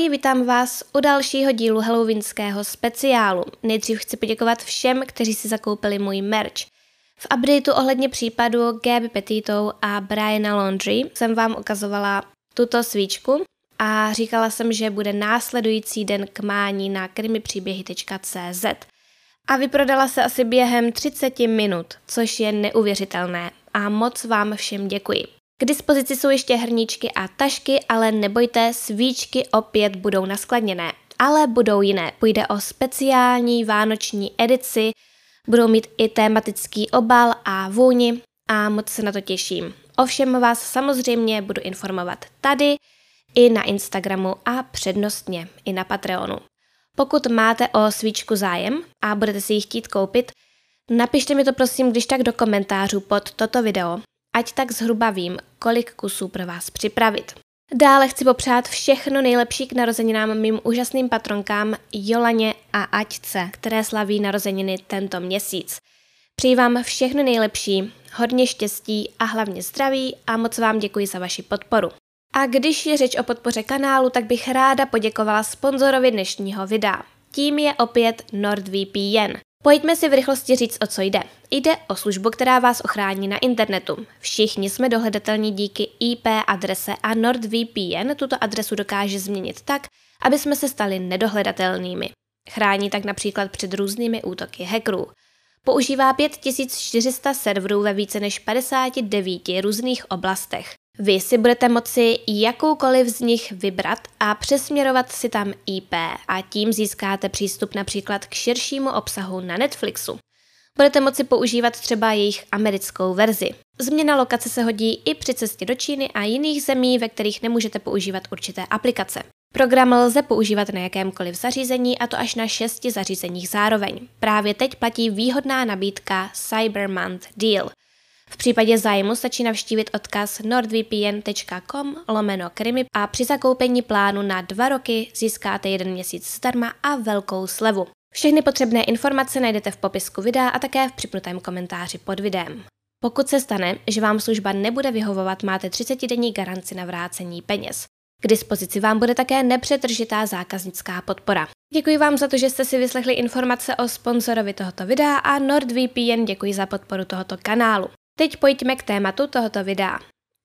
Ahoj, vítám vás u dalšího dílu halloweenského speciálu. Nejdřív chci poděkovat všem, kteří si zakoupili můj merch. V updateu ohledně případu Gaby Petito a Briana Laundry jsem vám ukazovala tuto svíčku a říkala jsem, že bude následující den k mání na krimipříběhy.cz a vyprodala se asi během 30 minut, což je neuvěřitelné a moc vám všem děkuji. K dispozici jsou ještě hrníčky a tašky, ale nebojte, svíčky opět budou naskladněné. Ale budou jiné. Půjde o speciální vánoční edici, budou mít i tématický obal a vůni a moc se na to těším. Ovšem vás samozřejmě budu informovat tady, i na Instagramu a přednostně i na Patreonu. Pokud máte o svíčku zájem a budete si ji chtít koupit, napište mi to prosím když tak do komentářů pod toto video ať tak zhruba vím, kolik kusů pro vás připravit. Dále chci popřát všechno nejlepší k narozeninám mým úžasným patronkám Jolaně a Aťce, které slaví narozeniny tento měsíc. Přeji vám všechno nejlepší, hodně štěstí a hlavně zdraví a moc vám děkuji za vaši podporu. A když je řeč o podpoře kanálu, tak bych ráda poděkovala sponzorovi dnešního videa. Tím je opět NordVPN. Pojďme si v rychlosti říct, o co jde. Jde o službu, která vás ochrání na internetu. Všichni jsme dohledatelní díky IP adrese a NordVPN tuto adresu dokáže změnit tak, aby jsme se stali nedohledatelnými. Chrání tak například před různými útoky hackerů. Používá 5400 serverů ve více než 59 různých oblastech. Vy si budete moci jakoukoliv z nich vybrat a přesměrovat si tam IP a tím získáte přístup například k širšímu obsahu na Netflixu. Budete moci používat třeba jejich americkou verzi. Změna lokace se hodí i při cestě do Číny a jiných zemí, ve kterých nemůžete používat určité aplikace. Program lze používat na jakémkoliv zařízení a to až na šesti zařízeních zároveň. Právě teď platí výhodná nabídka Cybermonth Deal – v případě zájmu stačí navštívit odkaz nordvpn.com lomeno krimi a při zakoupení plánu na dva roky získáte jeden měsíc zdarma a velkou slevu. Všechny potřebné informace najdete v popisku videa a také v připnutém komentáři pod videem. Pokud se stane, že vám služba nebude vyhovovat, máte 30-denní garanci na vrácení peněz. K dispozici vám bude také nepřetržitá zákaznická podpora. Děkuji vám za to, že jste si vyslechli informace o sponzorovi tohoto videa a NordVPN děkuji za podporu tohoto kanálu. Teď pojďme k tématu tohoto videa.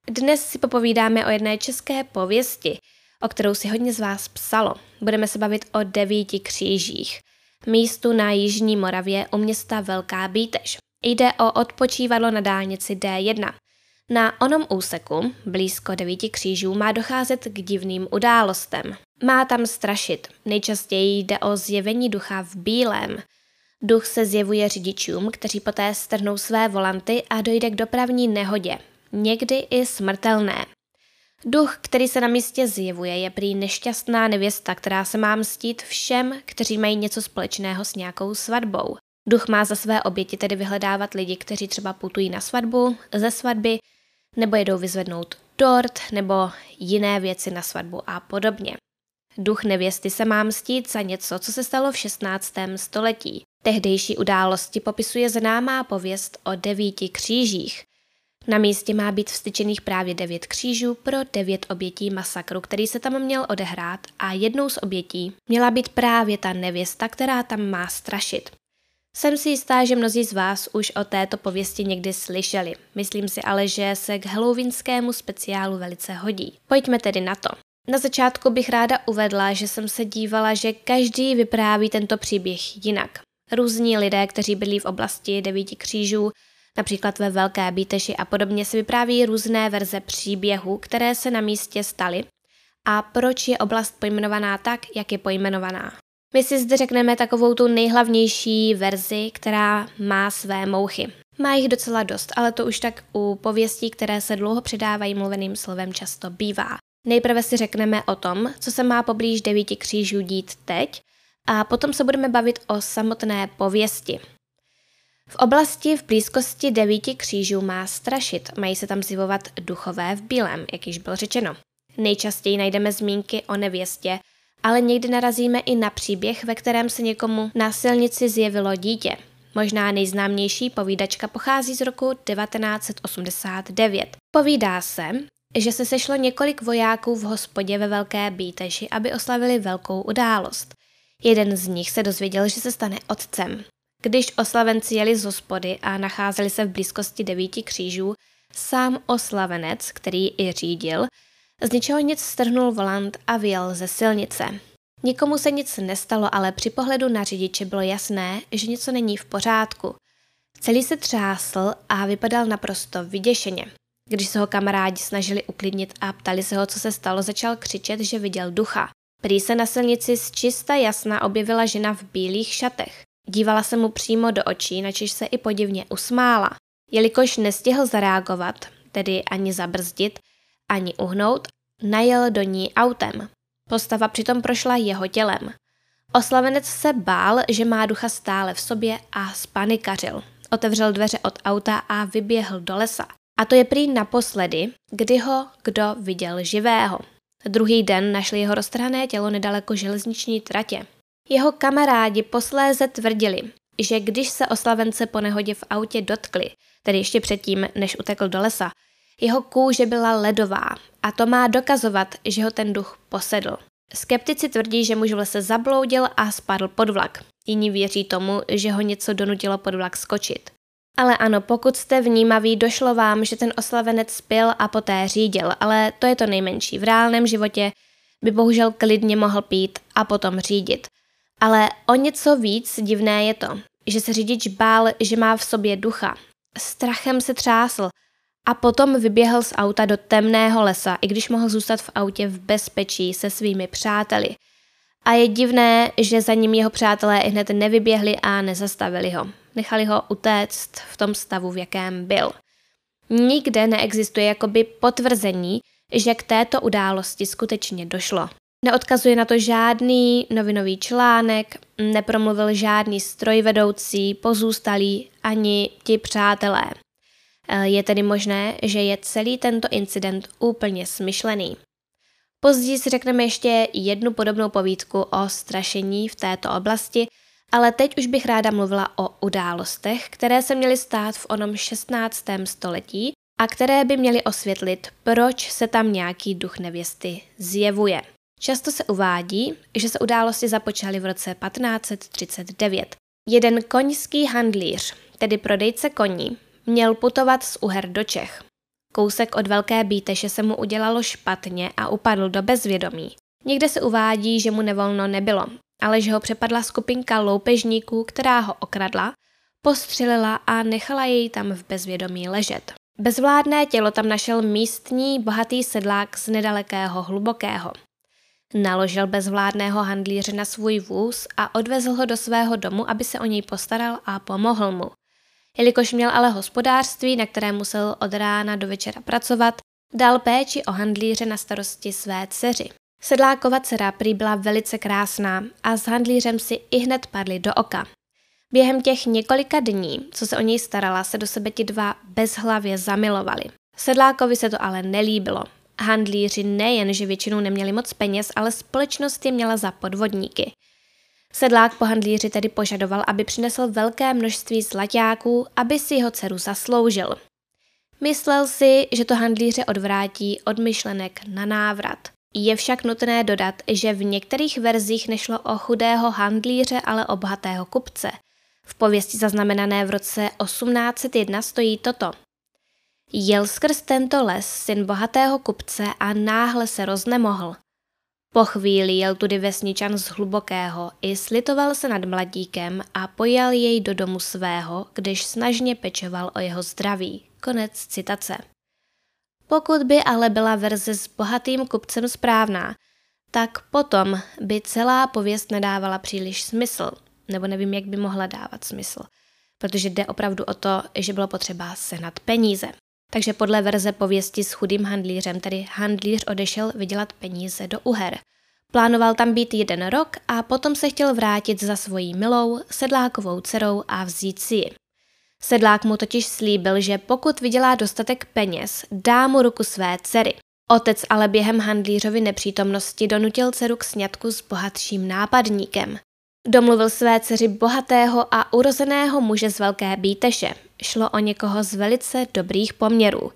Dnes si popovídáme o jedné české pověsti, o kterou si hodně z vás psalo. Budeme se bavit o devíti křížích, místu na Jižní Moravě u města Velká Bítež. Jde o odpočívadlo na dálnici D1. Na onom úseku, blízko devíti křížů, má docházet k divným událostem. Má tam strašit. Nejčastěji jde o zjevení ducha v bílém – Duch se zjevuje řidičům, kteří poté strhnou své volanty a dojde k dopravní nehodě, někdy i smrtelné. Duch, který se na místě zjevuje, je prý nešťastná nevěsta, která se má mstít všem, kteří mají něco společného s nějakou svatbou. Duch má za své oběti tedy vyhledávat lidi, kteří třeba putují na svatbu, ze svatby, nebo jedou vyzvednout dort, nebo jiné věci na svatbu a podobně. Duch nevěsty se má mstít za něco, co se stalo v 16. století. Tehdejší události popisuje známá pověst o devíti křížích. Na místě má být vstyčených právě devět křížů pro devět obětí masakru, který se tam měl odehrát a jednou z obětí měla být právě ta nevěsta, která tam má strašit. Jsem si jistá, že mnozí z vás už o této pověsti někdy slyšeli. Myslím si ale, že se k halloweenskému speciálu velice hodí. Pojďme tedy na to. Na začátku bych ráda uvedla, že jsem se dívala, že každý vypráví tento příběh jinak. Různí lidé, kteří byli v oblasti devíti křížů, například ve Velké Bíteši a podobně, si vypráví různé verze příběhů, které se na místě staly a proč je oblast pojmenovaná tak, jak je pojmenovaná. My si zde řekneme takovou tu nejhlavnější verzi, která má své mouchy. Má jich docela dost, ale to už tak u pověstí, které se dlouho předávají mluveným slovem často bývá. Nejprve si řekneme o tom, co se má poblíž devíti křížů dít teď a potom se budeme bavit o samotné pověsti. V oblasti v blízkosti devíti křížů má strašit, mají se tam zjevovat duchové v bílém, jak již bylo řečeno. Nejčastěji najdeme zmínky o nevěstě, ale někdy narazíme i na příběh, ve kterém se někomu na silnici zjevilo dítě. Možná nejznámější povídačka pochází z roku 1989. Povídá se, že se sešlo několik vojáků v hospodě ve Velké Bíteši, aby oslavili velkou událost. Jeden z nich se dozvěděl, že se stane otcem. Když oslavenci jeli z hospody a nacházeli se v blízkosti devíti křížů, sám oslavenec, který i řídil, z ničeho nic strhnul volant a vyjel ze silnice. Nikomu se nic nestalo, ale při pohledu na řidiče bylo jasné, že něco není v pořádku. Celý se třásl a vypadal naprosto vyděšeně. Když se ho kamarádi snažili uklidnit a ptali se ho, co se stalo, začal křičet, že viděl ducha. Prý se na silnici z čista jasna objevila žena v bílých šatech. Dívala se mu přímo do očí, načež se i podivně usmála. Jelikož nestihl zareagovat, tedy ani zabrzdit, ani uhnout, najel do ní autem. Postava přitom prošla jeho tělem. Oslavenec se bál, že má ducha stále v sobě a spanikařil. Otevřel dveře od auta a vyběhl do lesa. A to je prý naposledy, kdy ho kdo viděl živého. Druhý den našli jeho roztrhané tělo nedaleko železniční tratě. Jeho kamarádi posléze tvrdili, že když se oslavence po nehodě v autě dotkli, tedy ještě předtím, než utekl do lesa, jeho kůže byla ledová a to má dokazovat, že ho ten duch posedl. Skeptici tvrdí, že muž v lese zabloudil a spadl pod vlak. Jiní věří tomu, že ho něco donutilo pod vlak skočit. Ale ano, pokud jste vnímaví, došlo vám, že ten oslavenec spil a poté řídil, ale to je to nejmenší. V reálném životě by bohužel klidně mohl pít a potom řídit. Ale o něco víc divné je to, že se řidič bál, že má v sobě ducha. Strachem se třásl a potom vyběhl z auta do temného lesa, i když mohl zůstat v autě v bezpečí se svými přáteli. A je divné, že za ním jeho přátelé i hned nevyběhli a nezastavili ho. Nechali ho utéct v tom stavu, v jakém byl. Nikde neexistuje jakoby potvrzení, že k této události skutečně došlo. Neodkazuje na to žádný novinový článek, nepromluvil žádný strojvedoucí, pozůstalý ani ti přátelé. Eh, je tedy možné, že je celý tento incident úplně smyšlený. Později si řekneme ještě jednu podobnou povídku o strašení v této oblasti, ale teď už bych ráda mluvila o událostech, které se měly stát v onom 16. století a které by měly osvětlit, proč se tam nějaký duch nevěsty zjevuje. Často se uvádí, že se události započaly v roce 1539. Jeden koňský handlíř, tedy prodejce koní, měl putovat z Uher do Čech. Kousek od Velké Bíteše se mu udělalo špatně a upadl do bezvědomí. Někde se uvádí, že mu nevolno nebylo, ale že ho přepadla skupinka loupežníků, která ho okradla, postřelila a nechala jej tam v bezvědomí ležet. Bezvládné tělo tam našel místní bohatý sedlák z nedalekého hlubokého. Naložil bezvládného handlíře na svůj vůz a odvezl ho do svého domu, aby se o něj postaral a pomohl mu. Jelikož měl ale hospodářství, na které musel od rána do večera pracovat, dal péči o handlíře na starosti své dceři. Sedlákova dcera prý byla velice krásná a s handlířem si i hned padli do oka. Během těch několika dní, co se o něj starala, se do sebe ti dva bezhlavě zamilovali. Sedlákovi se to ale nelíbilo. Handlíři nejen, že většinou neměli moc peněz, ale společnost je měla za podvodníky. Sedlák po handlíři tedy požadoval, aby přinesl velké množství zlaťáků, aby si jeho dceru zasloužil. Myslel si, že to handlíře odvrátí od myšlenek na návrat. Je však nutné dodat, že v některých verzích nešlo o chudého handlíře, ale o bohatého kupce. V pověsti zaznamenané v roce 1801 stojí toto. Jel skrz tento les syn bohatého kupce a náhle se roznemohl. Po chvíli jel tudy vesničan z hlubokého, i slitoval se nad mladíkem a pojal jej do domu svého, když snažně pečoval o jeho zdraví. Konec citace. Pokud by ale byla verze s bohatým kupcem správná, tak potom by celá pověst nedávala příliš smysl, nebo nevím, jak by mohla dávat smysl, protože jde opravdu o to, že bylo potřeba sehnat peníze. Takže podle verze pověsti s chudým handlířem, tedy handlíř odešel vydělat peníze do Uher. Plánoval tam být jeden rok a potom se chtěl vrátit za svojí milou, sedlákovou dcerou a vzít si ji. Sedlák mu totiž slíbil, že pokud vydělá dostatek peněz, dá mu ruku své dcery. Otec ale během handlířovy nepřítomnosti donutil dceru k sňatku s bohatším nápadníkem. Domluvil své dceři bohatého a urozeného muže z Velké Bíteše. Šlo o někoho z velice dobrých poměrů.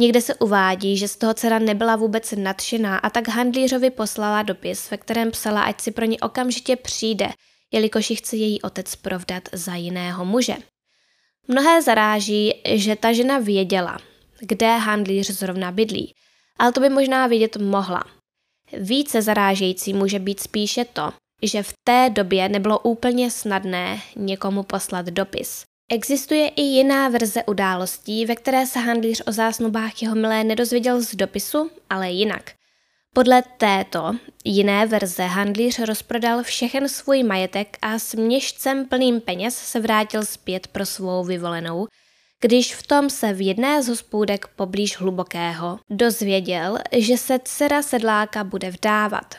Někde se uvádí, že z toho dcera nebyla vůbec nadšená a tak handlířovi poslala dopis, ve kterém psala, ať si pro ní okamžitě přijde, jelikož ji chce její otec provdat za jiného muže. Mnohé zaráží, že ta žena věděla, kde handlíř zrovna bydlí, ale to by možná vědět mohla. Více zarážející může být spíše to, že v té době nebylo úplně snadné někomu poslat dopis. Existuje i jiná verze událostí, ve které se handlíř o zásnubách jeho milé nedozvěděl z dopisu, ale jinak. Podle této jiné verze handlíř rozprodal všechen svůj majetek a s měšcem plným peněz se vrátil zpět pro svou vyvolenou, když v tom se v jedné z hospůdek poblíž hlubokého dozvěděl, že se dcera sedláka bude vdávat.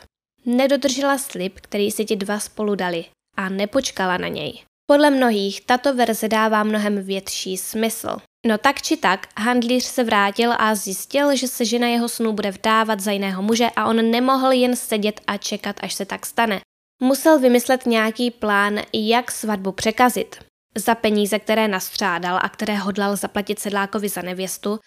Nedodržela slib, který si ti dva spolu dali a nepočkala na něj. Podle mnohých tato verze dává mnohem větší smysl. No tak či tak, handlíř se vrátil a zjistil, že se žena jeho snů bude vdávat za jiného muže a on nemohl jen sedět a čekat, až se tak stane. Musel vymyslet nějaký plán, jak svatbu překazit. Za peníze, které nastřádal a které hodlal zaplatit sedlákovi za nevěstu,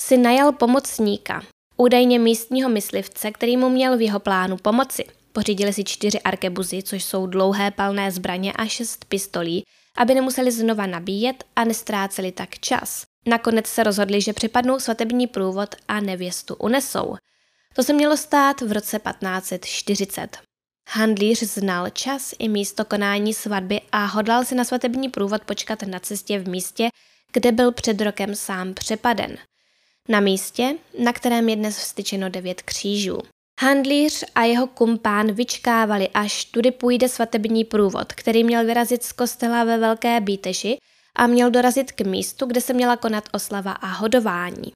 si najal pomocníka, údajně místního myslivce, který mu měl v jeho plánu pomoci. Pořídili si čtyři arkebuzy, což jsou dlouhé palné zbraně a šest pistolí, aby nemuseli znova nabíjet a nestráceli tak čas. Nakonec se rozhodli, že připadnou svatební průvod a nevěstu unesou. To se mělo stát v roce 1540. Handlíř znal čas i místo konání svatby a hodlal si na svatební průvod počkat na cestě v místě, kde byl před rokem sám přepaden. Na místě, na kterém je dnes vstyčeno devět křížů. Handlíř a jeho kumpán vyčkávali, až tudy půjde svatební průvod, který měl vyrazit z kostela ve Velké Bíteši a měl dorazit k místu, kde se měla konat oslava a hodování.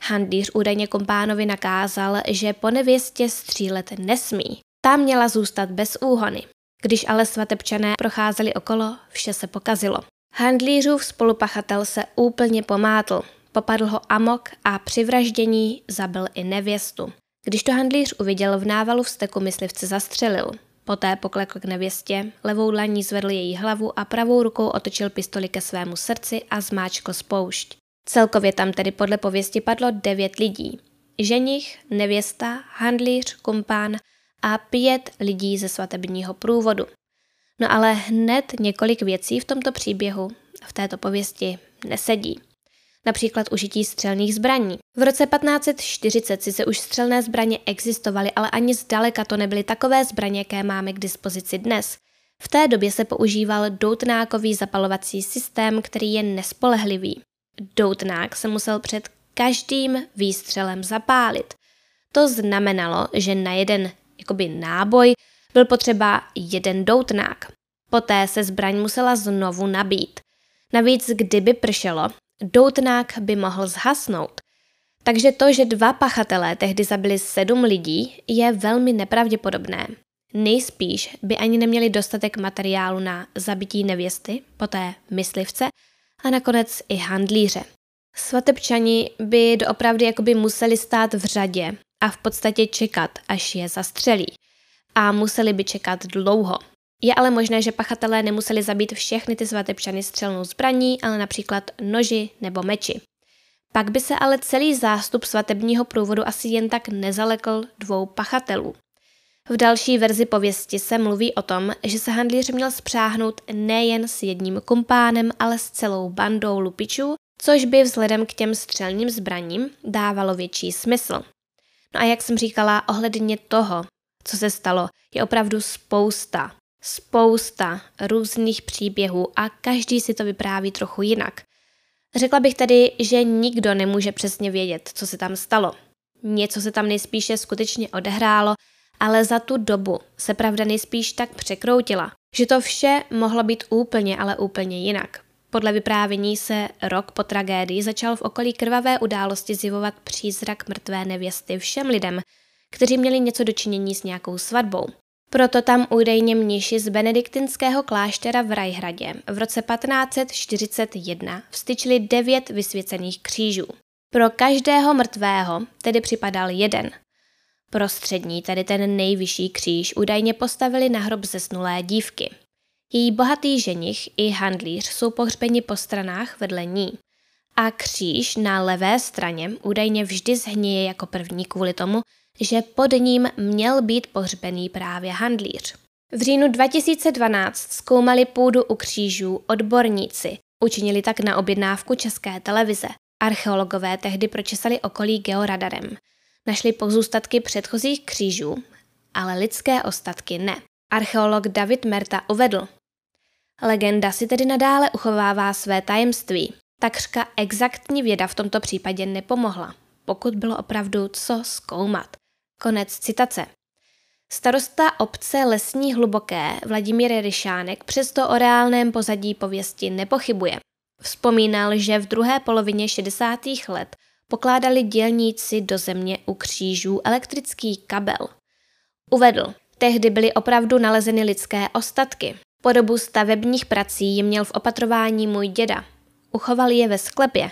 Handlíř údajně kumpánovi nakázal, že po nevěstě střílet nesmí. Ta měla zůstat bez úhony. Když ale svatebčané procházeli okolo, vše se pokazilo. Handlířův spolupachatel se úplně pomátl, popadl ho amok a při vraždění zabil i nevěstu. Když to handlíř uviděl, v návalu vzteku myslivce zastřelil. Poté poklekl k nevěstě, levou dlaní zvedl její hlavu a pravou rukou otočil pistoli ke svému srdci a zmáčkl spoušť. Celkově tam tedy podle pověsti padlo devět lidí. Ženich, nevěsta, handlíř, kumpán a pět lidí ze svatebního průvodu. No ale hned několik věcí v tomto příběhu, v této pověsti, nesedí například užití střelných zbraní. V roce 1540 sice už střelné zbraně existovaly, ale ani zdaleka to nebyly takové zbraně, jaké máme k dispozici dnes. V té době se používal doutnákový zapalovací systém, který je nespolehlivý. Doutnák se musel před každým výstřelem zapálit. To znamenalo, že na jeden jakoby náboj byl potřeba jeden doutnák. Poté se zbraň musela znovu nabít. Navíc, kdyby pršelo, doutnák by mohl zhasnout. Takže to, že dva pachatelé tehdy zabili sedm lidí, je velmi nepravděpodobné. Nejspíš by ani neměli dostatek materiálu na zabití nevěsty, poté myslivce a nakonec i handlíře. Svatebčani by doopravdy jakoby museli stát v řadě a v podstatě čekat, až je zastřelí. A museli by čekat dlouho. Je ale možné, že pachatelé nemuseli zabít všechny ty svatebčany střelnou zbraní, ale například noži nebo meči. Pak by se ale celý zástup svatebního průvodu asi jen tak nezalekl dvou pachatelů. V další verzi pověsti se mluví o tom, že se handlíř měl spřáhnout nejen s jedním kumpánem, ale s celou bandou lupičů, což by vzhledem k těm střelným zbraním dávalo větší smysl. No a jak jsem říkala, ohledně toho, co se stalo, je opravdu spousta spousta různých příběhů a každý si to vypráví trochu jinak. Řekla bych tedy, že nikdo nemůže přesně vědět, co se tam stalo. Něco se tam nejspíše skutečně odehrálo, ale za tu dobu se pravda nejspíš tak překroutila, že to vše mohlo být úplně, ale úplně jinak. Podle vyprávění se rok po tragédii začal v okolí krvavé události zjevovat přízrak mrtvé nevěsty všem lidem, kteří měli něco dočinění s nějakou svatbou. Proto tam údajně mniši z benediktinského kláštera v Rajhradě v roce 1541 vstyčili devět vysvěcených křížů. Pro každého mrtvého tedy připadal jeden. Prostřední, tedy ten nejvyšší kříž, údajně postavili na hrob zesnulé dívky. Její bohatý ženich i handlíř jsou pohřbeni po stranách vedle ní. a kříž na levé straně údajně vždy zhníje jako první kvůli tomu, že pod ním měl být pohřbený právě handlíř. V říjnu 2012 zkoumali půdu u křížů odborníci. Učinili tak na objednávku České televize. Archeologové tehdy pročesali okolí georadarem. Našli pozůstatky předchozích křížů, ale lidské ostatky ne. Archeolog David Merta uvedl. Legenda si tedy nadále uchovává své tajemství. Takřka exaktní věda v tomto případě nepomohla, pokud bylo opravdu co zkoumat. Konec citace. Starosta obce Lesní Hluboké Vladimír Ryšánek přesto o reálném pozadí pověsti nepochybuje. Vzpomínal, že v druhé polovině 60. let pokládali dělníci do země u křížů elektrický kabel. Uvedl, tehdy byly opravdu nalezeny lidské ostatky. Po dobu stavebních prací je měl v opatrování můj děda. Uchoval je ve sklepě.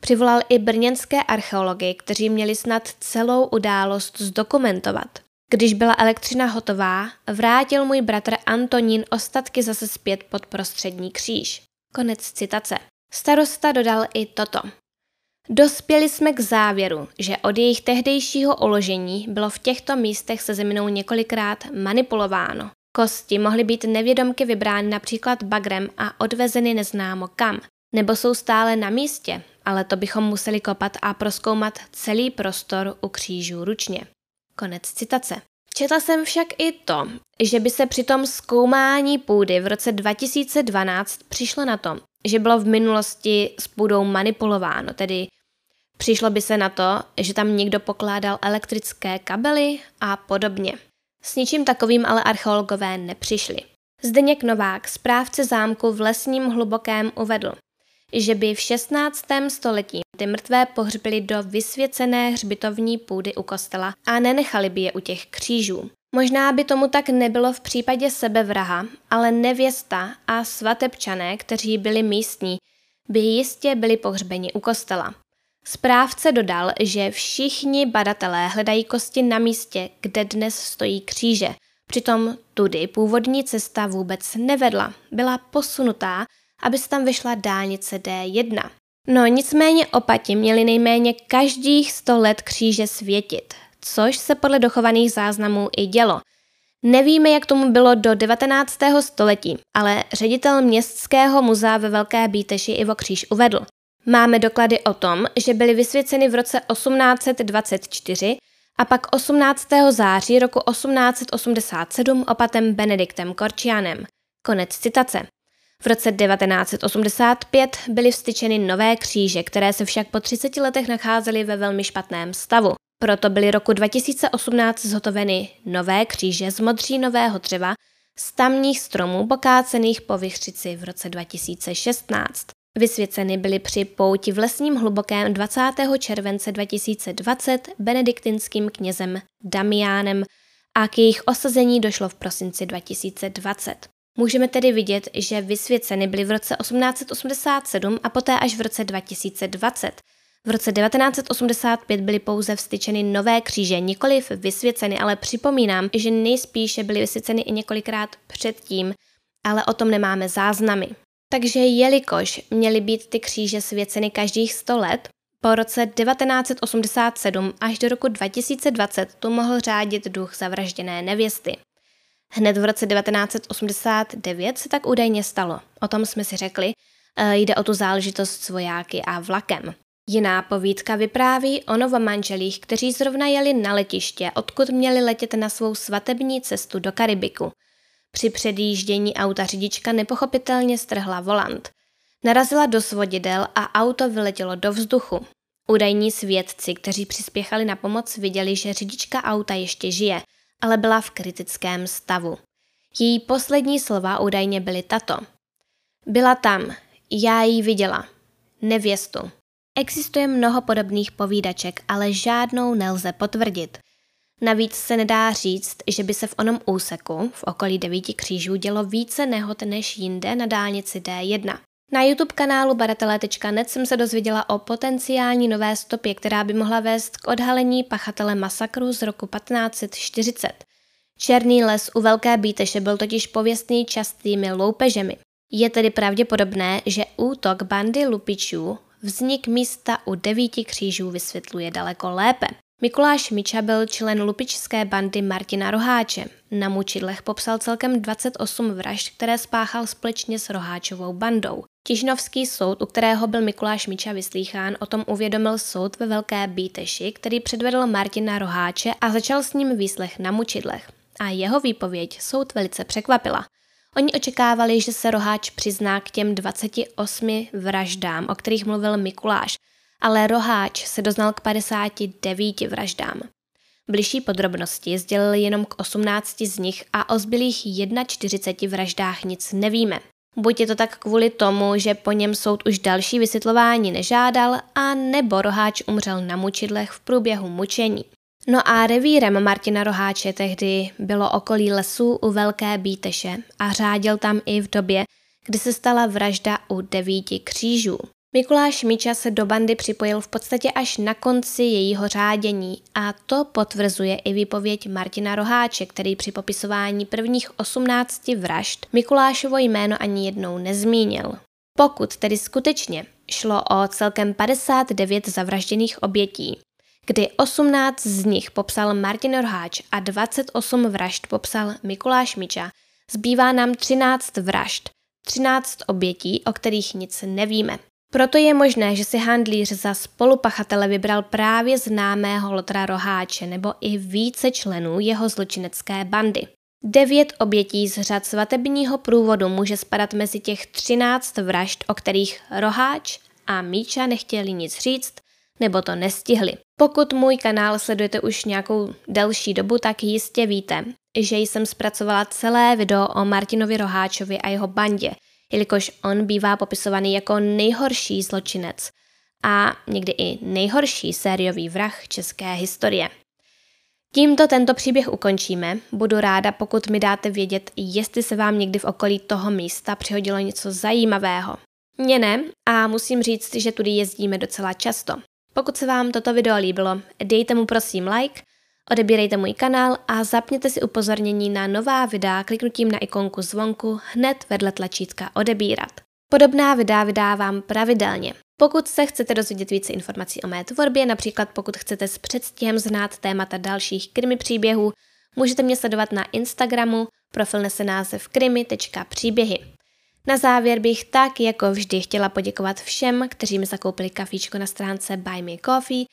Přivolal i brněnské archeology, kteří měli snad celou událost zdokumentovat. Když byla elektřina hotová, vrátil můj bratr Antonín ostatky zase zpět pod prostřední kříž. Konec citace. Starosta dodal i toto. Dospěli jsme k závěru, že od jejich tehdejšího uložení bylo v těchto místech se zeminou několikrát manipulováno. Kosti mohly být nevědomky vybrány například bagrem a odvezeny neznámo kam, nebo jsou stále na místě, ale to bychom museli kopat a proskoumat celý prostor u křížů ručně. Konec citace. Četla jsem však i to, že by se při tom zkoumání půdy v roce 2012 přišlo na to, že bylo v minulosti s půdou manipulováno, tedy přišlo by se na to, že tam někdo pokládal elektrické kabely a podobně. S ničím takovým ale archeologové nepřišli. Zdeněk Novák, správce zámku v lesním hlubokém, uvedl, že by v 16. století ty mrtvé pohřbili do vysvěcené hřbitovní půdy u kostela a nenechali by je u těch křížů. Možná by tomu tak nebylo v případě sebevraha, ale nevěsta a svatebčané, kteří byli místní, by jistě byli pohřbeni u kostela. Správce dodal, že všichni badatelé hledají kosti na místě, kde dnes stojí kříže. Přitom tudy původní cesta vůbec nevedla, byla posunutá, aby se tam vyšla dálnice D1. No nicméně opati měli nejméně každých 100 let kříže světit, což se podle dochovaných záznamů i dělo. Nevíme, jak tomu bylo do 19. století, ale ředitel Městského muzea ve Velké Bíteši Ivo Kříž uvedl. Máme doklady o tom, že byly vysvěceny v roce 1824 a pak 18. září roku 1887 opatem Benediktem Korčianem. Konec citace. V roce 1985 byly vstyčeny nové kříže, které se však po 30 letech nacházely ve velmi špatném stavu. Proto byly roku 2018 zhotoveny nové kříže z modřínového dřeva z tamních stromů pokácených po vychřici v roce 2016. Vysvěceny byly při pouti v lesním hlubokém 20. července 2020 benediktinským knězem Damiánem a k jejich osazení došlo v prosinci 2020. Můžeme tedy vidět, že vysvěceny byly v roce 1887 a poté až v roce 2020. V roce 1985 byly pouze vstyčeny nové kříže, nikoliv vysvěceny, ale připomínám, že nejspíše byly vysvěceny i několikrát předtím, ale o tom nemáme záznamy. Takže jelikož měly být ty kříže svěceny každých 100 let, po roce 1987 až do roku 2020 tu mohl řádit duch zavražděné nevěsty. Hned v roce 1989 se tak údajně stalo. O tom jsme si řekli, e, jde o tu záležitost s vojáky a vlakem. Jiná povídka vypráví o novomanželích, kteří zrovna jeli na letiště, odkud měli letět na svou svatební cestu do Karibiku. Při předjíždění auta řidička nepochopitelně strhla volant. Narazila do svodidel a auto vyletělo do vzduchu. Údajní svědci, kteří přispěchali na pomoc, viděli, že řidička auta ještě žije – ale byla v kritickém stavu. Její poslední slova údajně byly tato. Byla tam, já ji viděla. Nevěstu. Existuje mnoho podobných povídaček, ale žádnou nelze potvrdit. Navíc se nedá říct, že by se v onom úseku, v okolí devíti křížů, dělo více nehod než jinde na dálnici D1. Na YouTube kanálu badatelé.net jsem se dozvěděla o potenciální nové stopě, která by mohla vést k odhalení pachatele masakru z roku 1540. Černý les u Velké Bíteše byl totiž pověstný častými loupežemi. Je tedy pravděpodobné, že útok bandy lupičů vznik místa u devíti křížů vysvětluje daleko lépe. Mikuláš Miča byl člen lupičské bandy Martina Roháče. Na mučidlech popsal celkem 28 vražd, které spáchal společně s Roháčovou bandou. Tižnovský soud, u kterého byl Mikuláš Miča vyslýchán, o tom uvědomil soud ve Velké Bíteši, který předvedl Martina Roháče a začal s ním výslech na mučidlech. A jeho výpověď soud velice překvapila. Oni očekávali, že se Roháč přizná k těm 28 vraždám, o kterých mluvil Mikuláš, ale Roháč se doznal k 59 vraždám. Bližší podrobnosti sdělil jenom k 18 z nich a o zbylých 41 vraždách nic nevíme. Buď je to tak kvůli tomu, že po něm soud už další vysvětlování nežádal, a nebo Roháč umřel na mučidlech v průběhu mučení. No a revírem Martina Roháče tehdy bylo okolí lesů u Velké Bíteše a řádil tam i v době, kdy se stala vražda u devíti křížů. Mikuláš Miča se do bandy připojil v podstatě až na konci jejího řádění a to potvrzuje i výpověď Martina Roháče, který při popisování prvních 18 vražd Mikulášovo jméno ani jednou nezmínil. Pokud tedy skutečně šlo o celkem 59 zavražděných obětí, kdy 18 z nich popsal Martin Roháč a 28 vražd popsal Mikuláš Miča, zbývá nám 13 vražd, 13 obětí, o kterých nic nevíme. Proto je možné, že si handlíř za spolupachatele vybral právě známého Lotra Roháče nebo i více členů jeho zločinecké bandy. Devět obětí z řad svatebního průvodu může spadat mezi těch třináct vražd, o kterých Roháč a Míča nechtěli nic říct, nebo to nestihli. Pokud můj kanál sledujete už nějakou delší dobu, tak jistě víte, že jsem zpracovala celé video o Martinovi Roháčovi a jeho bandě – jelikož on bývá popisovaný jako nejhorší zločinec a někdy i nejhorší sériový vrah české historie. Tímto tento příběh ukončíme. Budu ráda, pokud mi dáte vědět, jestli se vám někdy v okolí toho místa přihodilo něco zajímavého. Mně ne a musím říct, že tudy jezdíme docela často. Pokud se vám toto video líbilo, dejte mu prosím like Odebírejte můj kanál a zapněte si upozornění na nová videa kliknutím na ikonku zvonku hned vedle tlačítka odebírat. Podobná videa vydávám pravidelně. Pokud se chcete dozvědět více informací o mé tvorbě, například pokud chcete s předstihem znát témata dalších krimi příběhů, můžete mě sledovat na Instagramu, profil nese název krimi.příběhy. Na závěr bych tak jako vždy chtěla poděkovat všem, kteří mi zakoupili kafíčko na stránce Buy Me Coffee,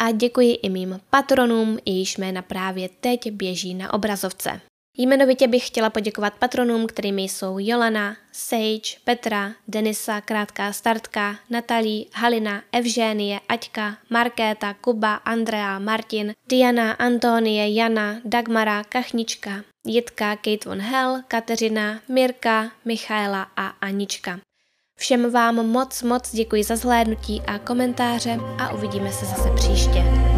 a děkuji i mým patronům, jejíž jména právě teď běží na obrazovce. Jmenovitě bych chtěla poděkovat patronům, kterými jsou Jolana, Sage, Petra, Denisa, Krátká startka, Natalí, Halina, Evžénie, Aťka, Markéta, Kuba, Andrea, Martin, Diana, Antonie, Jana, Dagmara, Kachnička, Jitka, Kate von Hell, Kateřina, Mirka, Michaela a Anička. Všem vám moc moc děkuji za zhlédnutí a komentáře a uvidíme se zase příště.